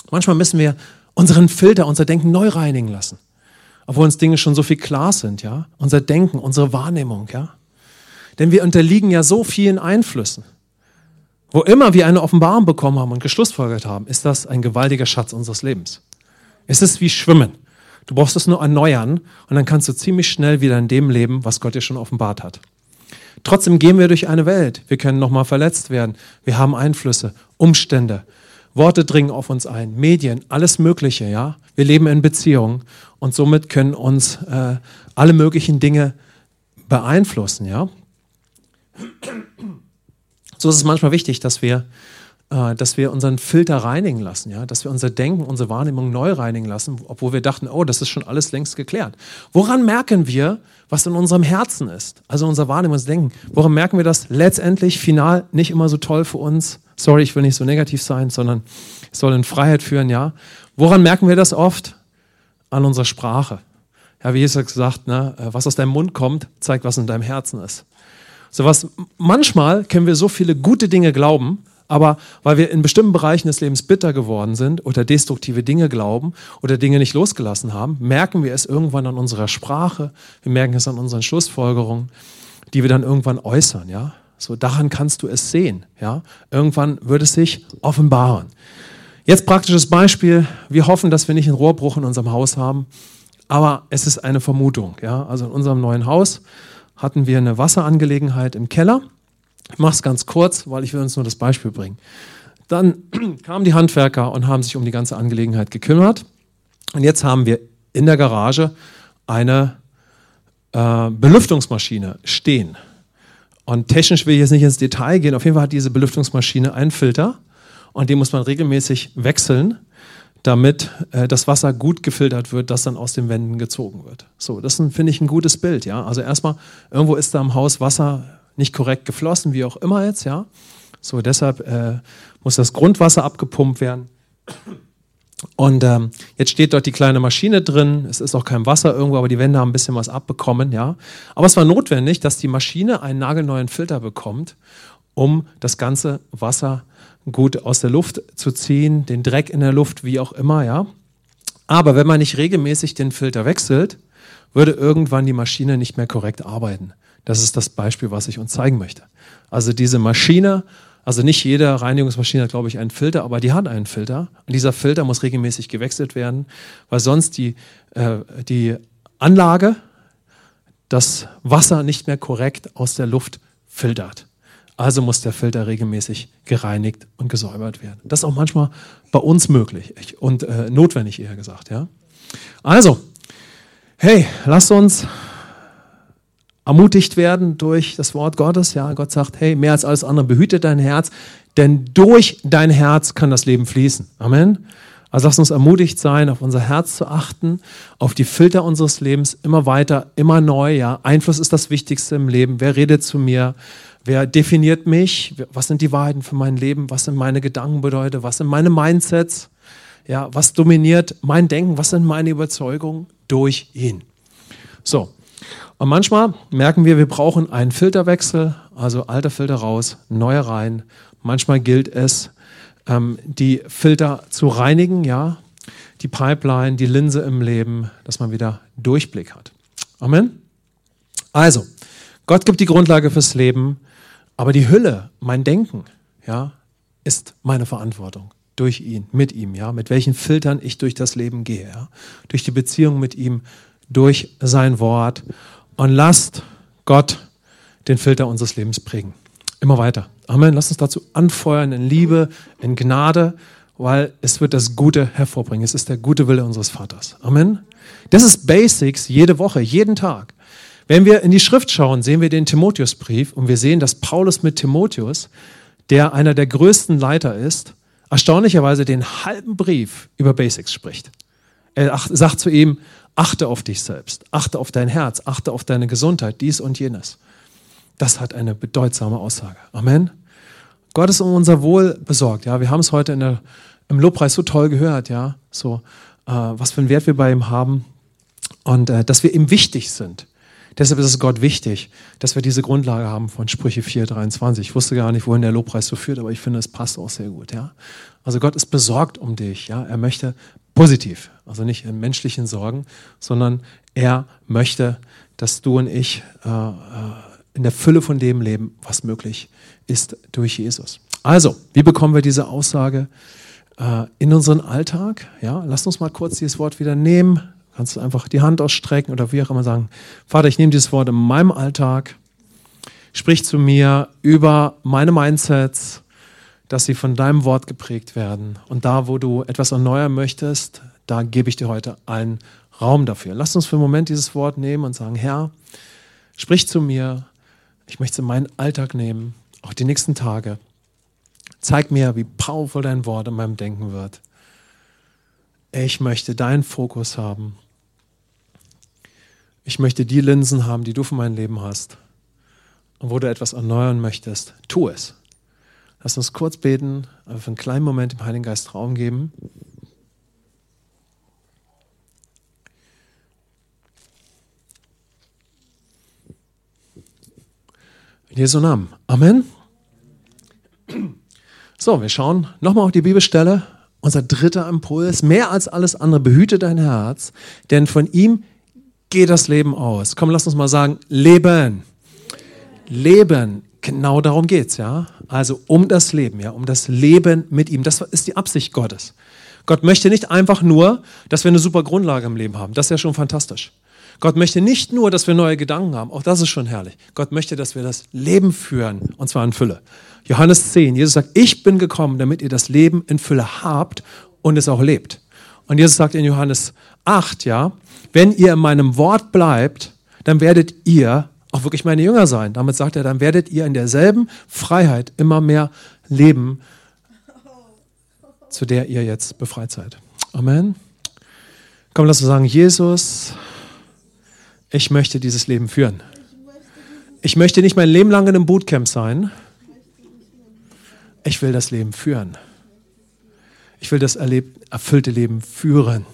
Manchmal müssen wir unseren Filter, unser Denken neu reinigen lassen. Obwohl uns Dinge schon so viel klar sind, ja. Unser Denken, unsere Wahrnehmung, ja. Denn wir unterliegen ja so vielen Einflüssen. Wo immer wir eine Offenbarung bekommen haben und geschlussfolgert haben, ist das ein gewaltiger Schatz unseres Lebens. Es ist wie Schwimmen. Du brauchst es nur erneuern und dann kannst du ziemlich schnell wieder in dem leben, was Gott dir schon offenbart hat. Trotzdem gehen wir durch eine Welt. Wir können nochmal verletzt werden. Wir haben Einflüsse, Umstände. Worte dringen auf uns ein, Medien, alles Mögliche, ja. Wir leben in Beziehungen und somit können uns äh, alle möglichen Dinge beeinflussen, ja. So ist es manchmal wichtig, dass wir, äh, dass wir unseren Filter reinigen lassen, ja? dass wir unser Denken, unsere Wahrnehmung neu reinigen lassen, obwohl wir dachten, oh, das ist schon alles längst geklärt. Woran merken wir, was in unserem Herzen ist? Also unser Wahrnehmung, unser Denken. Woran merken wir das letztendlich final nicht immer so toll für uns? Sorry, ich will nicht so negativ sein, sondern es soll in Freiheit führen, ja. Woran merken wir das oft? An unserer Sprache. Ja, wie Jesus gesagt, ne, äh, was aus deinem Mund kommt, zeigt, was in deinem Herzen ist. So was, manchmal können wir so viele gute Dinge glauben, aber weil wir in bestimmten Bereichen des Lebens bitter geworden sind oder destruktive Dinge glauben oder Dinge nicht losgelassen haben, merken wir es irgendwann an unserer Sprache, wir merken es an unseren Schlussfolgerungen, die wir dann irgendwann äußern, ja. So daran kannst du es sehen, ja. Irgendwann wird es sich offenbaren. Jetzt praktisches Beispiel. Wir hoffen, dass wir nicht einen Rohrbruch in unserem Haus haben, aber es ist eine Vermutung, ja. Also in unserem neuen Haus hatten wir eine Wasserangelegenheit im Keller. Ich mache es ganz kurz, weil ich will uns nur das Beispiel bringen. Dann kamen die Handwerker und haben sich um die ganze Angelegenheit gekümmert. Und jetzt haben wir in der Garage eine äh, Belüftungsmaschine stehen. Und technisch will ich jetzt nicht ins Detail gehen. Auf jeden Fall hat diese Belüftungsmaschine einen Filter und den muss man regelmäßig wechseln damit äh, das Wasser gut gefiltert wird, das dann aus den Wänden gezogen wird. So, das finde ich ein gutes Bild, ja. Also erstmal, irgendwo ist da im Haus Wasser nicht korrekt geflossen, wie auch immer jetzt, ja. So, deshalb äh, muss das Grundwasser abgepumpt werden. Und ähm, jetzt steht dort die kleine Maschine drin. Es ist auch kein Wasser irgendwo, aber die Wände haben ein bisschen was abbekommen, ja. Aber es war notwendig, dass die Maschine einen nagelneuen Filter bekommt, um das ganze Wasser gut aus der Luft zu ziehen, den Dreck in der Luft, wie auch immer, ja. Aber wenn man nicht regelmäßig den Filter wechselt, würde irgendwann die Maschine nicht mehr korrekt arbeiten. Das ist das Beispiel, was ich uns zeigen möchte. Also diese Maschine, also nicht jede Reinigungsmaschine hat, glaube ich, einen Filter, aber die hat einen Filter. Und dieser Filter muss regelmäßig gewechselt werden, weil sonst die, äh, die Anlage das Wasser nicht mehr korrekt aus der Luft filtert. Also muss der Filter regelmäßig gereinigt und gesäubert werden. Das ist auch manchmal bei uns möglich und äh, notwendig, eher gesagt. Ja? Also, Hey, lasst uns ermutigt werden durch das Wort Gottes. Ja, Gott sagt, hey, mehr als alles andere, behüte dein Herz, denn durch dein Herz kann das Leben fließen. Amen. Also lasst uns ermutigt sein, auf unser Herz zu achten, auf die Filter unseres Lebens immer weiter, immer neu. Ja, Einfluss ist das Wichtigste im Leben. Wer redet zu mir? Wer definiert mich? Was sind die Wahrheiten für mein Leben? Was sind meine Gedanken bedeutet? Was sind meine Mindsets? Ja, was dominiert mein Denken? Was sind meine Überzeugungen? Durch ihn. So. Und manchmal merken wir, wir brauchen einen Filterwechsel, also alter Filter raus, neue rein. Manchmal gilt es, ähm, die Filter zu reinigen, ja, die Pipeline, die Linse im Leben, dass man wieder Durchblick hat. Amen. Also, Gott gibt die Grundlage fürs Leben, aber die Hülle, mein Denken, ja, ist meine Verantwortung durch ihn, mit ihm, ja, mit welchen Filtern ich durch das Leben gehe, ja, durch die Beziehung mit ihm, durch sein Wort und lasst Gott den Filter unseres Lebens prägen. Immer weiter. Amen. Lass uns dazu anfeuern in Liebe, in Gnade, weil es wird das Gute hervorbringen. Es ist der gute Wille unseres Vaters. Amen. Das ist Basics jede Woche, jeden Tag. Wenn wir in die Schrift schauen, sehen wir den Timotheusbrief und wir sehen, dass Paulus mit Timotheus, der einer der größten Leiter ist, erstaunlicherweise den halben Brief über Basics spricht. Er sagt zu ihm, achte auf dich selbst, achte auf dein Herz, achte auf deine Gesundheit, dies und jenes. Das hat eine bedeutsame Aussage. Amen. Gott ist um unser Wohl besorgt. Ja, wir haben es heute der, im Lobpreis so toll gehört. Ja, so äh, was für einen Wert wir bei ihm haben und äh, dass wir ihm wichtig sind. Deshalb ist es Gott wichtig, dass wir diese Grundlage haben von Sprüche 4,23. Ich wusste gar nicht, wohin der Lobpreis so führt, aber ich finde, es passt auch sehr gut. Ja? Also Gott ist besorgt um dich. Ja? Er möchte positiv, also nicht in menschlichen Sorgen, sondern er möchte, dass du und ich äh, äh in der Fülle von dem leben, was möglich ist durch Jesus. Also, wie bekommen wir diese Aussage äh, in unseren Alltag? Ja, lass uns mal kurz dieses Wort wieder nehmen. Kannst du einfach die Hand ausstrecken oder wie auch immer sagen, Vater, ich nehme dieses Wort in meinem Alltag, sprich zu mir über meine Mindsets, dass sie von deinem Wort geprägt werden. Und da, wo du etwas erneuern möchtest, da gebe ich dir heute einen Raum dafür. Lass uns für einen Moment dieses Wort nehmen und sagen, Herr, sprich zu mir, ich möchte es in meinen Alltag nehmen, auch die nächsten Tage. Zeig mir, wie powerful dein Wort in meinem Denken wird. Ich möchte deinen Fokus haben. Ich möchte die Linsen haben, die du für mein Leben hast. Und wo du etwas erneuern möchtest, tu es. Lass uns kurz beten, für einen kleinen Moment dem Heiligen Geist Raum geben. In Jesu Namen. Amen. So, wir schauen nochmal auf die Bibelstelle. Unser dritter Impuls, mehr als alles andere, behüte dein Herz, denn von ihm geht das Leben aus. Komm, lass uns mal sagen, Leben. Leben, genau darum geht's, ja? Also um das Leben, ja, um das Leben mit ihm. Das ist die Absicht Gottes. Gott möchte nicht einfach nur, dass wir eine super Grundlage im Leben haben. Das ist ja schon fantastisch. Gott möchte nicht nur, dass wir neue Gedanken haben, auch das ist schon herrlich. Gott möchte, dass wir das Leben führen, und zwar in Fülle. Johannes 10, Jesus sagt, ich bin gekommen, damit ihr das Leben in Fülle habt und es auch lebt. Und Jesus sagt in Johannes 8, ja, wenn ihr in meinem Wort bleibt, dann werdet ihr auch wirklich meine Jünger sein. Damit sagt er, dann werdet ihr in derselben Freiheit immer mehr leben, zu der ihr jetzt befreit seid. Amen. Komm, lass uns sagen, Jesus, ich möchte dieses Leben führen. Ich möchte nicht mein Leben lang in einem Bootcamp sein. Ich will das Leben führen. Ich will das erfüllte Leben führen.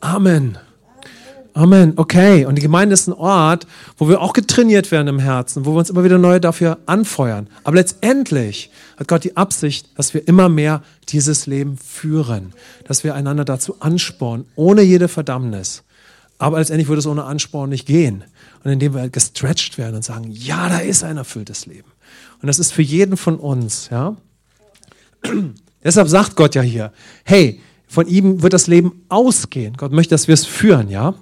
Amen. Amen. Okay. Und die Gemeinde ist ein Ort, wo wir auch getrainiert werden im Herzen, wo wir uns immer wieder neu dafür anfeuern. Aber letztendlich hat Gott die Absicht, dass wir immer mehr dieses Leben führen, dass wir einander dazu anspornen, ohne jede Verdammnis, aber letztendlich würde es ohne Ansporn nicht gehen. Und indem wir halt gestretched werden und sagen, ja, da ist ein erfülltes Leben. Und das ist für jeden von uns, ja. Deshalb sagt Gott ja hier, hey, von ihm wird das Leben ausgehen. Gott möchte, dass wir es führen, ja.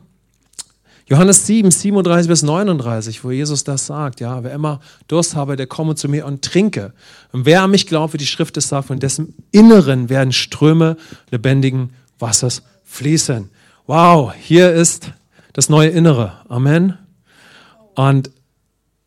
Johannes 7, 37 bis 39, wo Jesus das sagt, ja, wer immer Durst habe, der komme zu mir und trinke. Und wer an mich glaubt, wie die Schrift es sagt, von dessen Inneren werden Ströme lebendigen Wassers fließen wow, hier ist das neue Innere. Amen. Und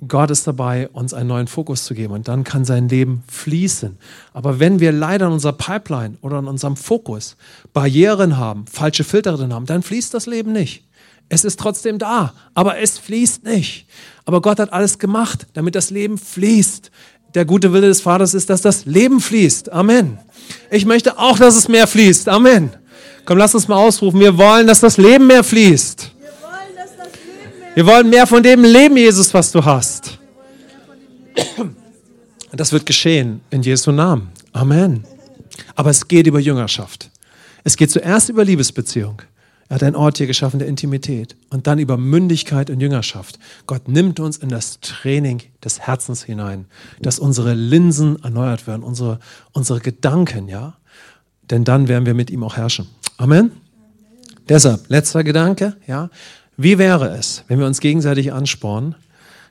Gott ist dabei, uns einen neuen Fokus zu geben und dann kann sein Leben fließen. Aber wenn wir leider in unserer Pipeline oder in unserem Fokus Barrieren haben, falsche Filter drin haben, dann fließt das Leben nicht. Es ist trotzdem da, aber es fließt nicht. Aber Gott hat alles gemacht, damit das Leben fließt. Der gute Wille des Vaters ist, dass das Leben fließt. Amen. Ich möchte auch, dass es mehr fließt. Amen. Komm, lass uns mal ausrufen. Wir wollen, dass das Leben mehr fließt. Wir wollen mehr von dem Leben, Jesus, was du hast. Das wird geschehen in Jesu Namen. Amen. Aber es geht über Jüngerschaft. Es geht zuerst über Liebesbeziehung. Er hat einen Ort hier geschaffen der Intimität und dann über Mündigkeit und Jüngerschaft. Gott nimmt uns in das Training des Herzens hinein, dass unsere Linsen erneuert werden, unsere, unsere Gedanken, ja. Denn dann werden wir mit ihm auch herrschen. Amen. Deshalb, letzter Gedanke, ja. Wie wäre es, wenn wir uns gegenseitig anspornen,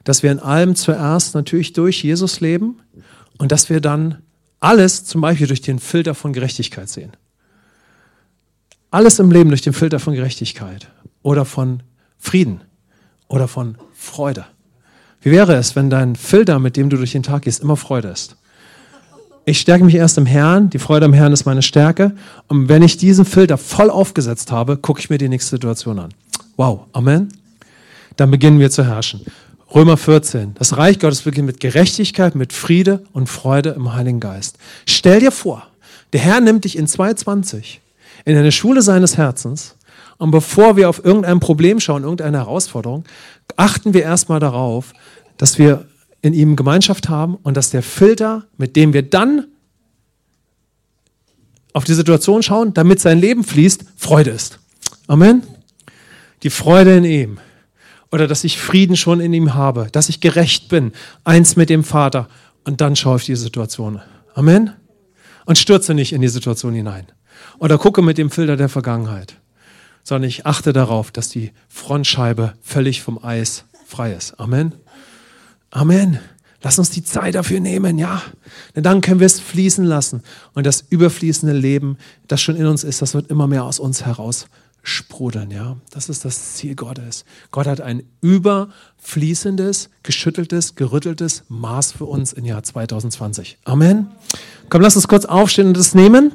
dass wir in allem zuerst natürlich durch Jesus leben und dass wir dann alles zum Beispiel durch den Filter von Gerechtigkeit sehen? Alles im Leben durch den Filter von Gerechtigkeit oder von Frieden oder von Freude. Wie wäre es, wenn dein Filter, mit dem du durch den Tag gehst, immer Freude ist? Ich stärke mich erst im Herrn, die Freude am Herrn ist meine Stärke. Und wenn ich diesen Filter voll aufgesetzt habe, gucke ich mir die nächste Situation an. Wow, Amen. Dann beginnen wir zu herrschen. Römer 14. Das Reich Gottes beginnt mit Gerechtigkeit, mit Friede und Freude im Heiligen Geist. Stell dir vor, der Herr nimmt dich in 220 in eine Schule seines Herzens und bevor wir auf irgendein Problem schauen, irgendeine Herausforderung, achten wir erstmal darauf, dass wir in ihm Gemeinschaft haben und dass der Filter, mit dem wir dann auf die Situation schauen, damit sein Leben fließt, Freude ist. Amen. Die Freude in ihm. Oder dass ich Frieden schon in ihm habe, dass ich gerecht bin, eins mit dem Vater. Und dann schaue ich die Situation. Amen. Und stürze nicht in die Situation hinein. Oder gucke mit dem Filter der Vergangenheit. Sondern ich achte darauf, dass die Frontscheibe völlig vom Eis frei ist. Amen. Amen. Lass uns die Zeit dafür nehmen, ja. Denn dann können wir es fließen lassen. Und das überfließende Leben, das schon in uns ist, das wird immer mehr aus uns heraus sprudeln, ja. Das ist das Ziel Gottes. Gott hat ein überfließendes, geschütteltes, gerütteltes Maß für uns im Jahr 2020. Amen. Komm, lass uns kurz aufstehen und das nehmen.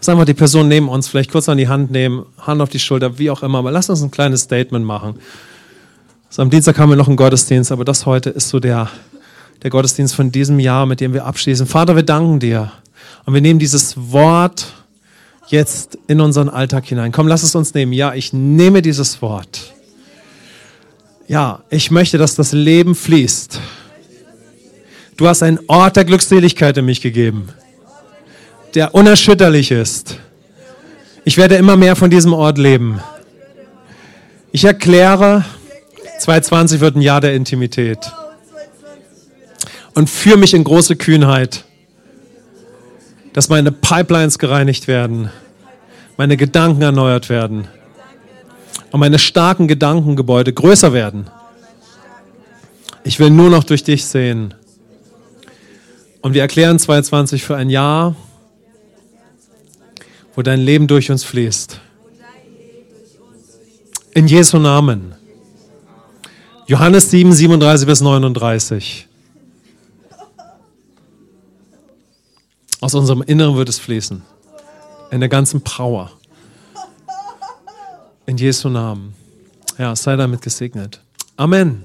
Sagen wir die Person neben uns vielleicht kurz an die Hand nehmen, Hand auf die Schulter, wie auch immer. Aber lass uns ein kleines Statement machen. So, am Dienstag haben wir noch einen Gottesdienst, aber das heute ist so der, der Gottesdienst von diesem Jahr, mit dem wir abschließen. Vater, wir danken dir. Und wir nehmen dieses Wort jetzt in unseren Alltag hinein. Komm, lass es uns nehmen. Ja, ich nehme dieses Wort. Ja, ich möchte, dass das Leben fließt. Du hast einen Ort der Glückseligkeit in mich gegeben, der unerschütterlich ist. Ich werde immer mehr von diesem Ort leben. Ich erkläre, 2020 wird ein Jahr der Intimität. Und führe mich in große Kühnheit dass meine Pipelines gereinigt werden, meine Gedanken erneuert werden und meine starken Gedankengebäude größer werden. Ich will nur noch durch dich sehen. Und wir erklären 22 für ein Jahr, wo dein Leben durch uns fließt. In Jesu Namen. Johannes 7, 37 bis 39. Aus unserem Inneren wird es fließen. In der ganzen Power. In Jesu Namen. Ja, sei damit gesegnet. Amen.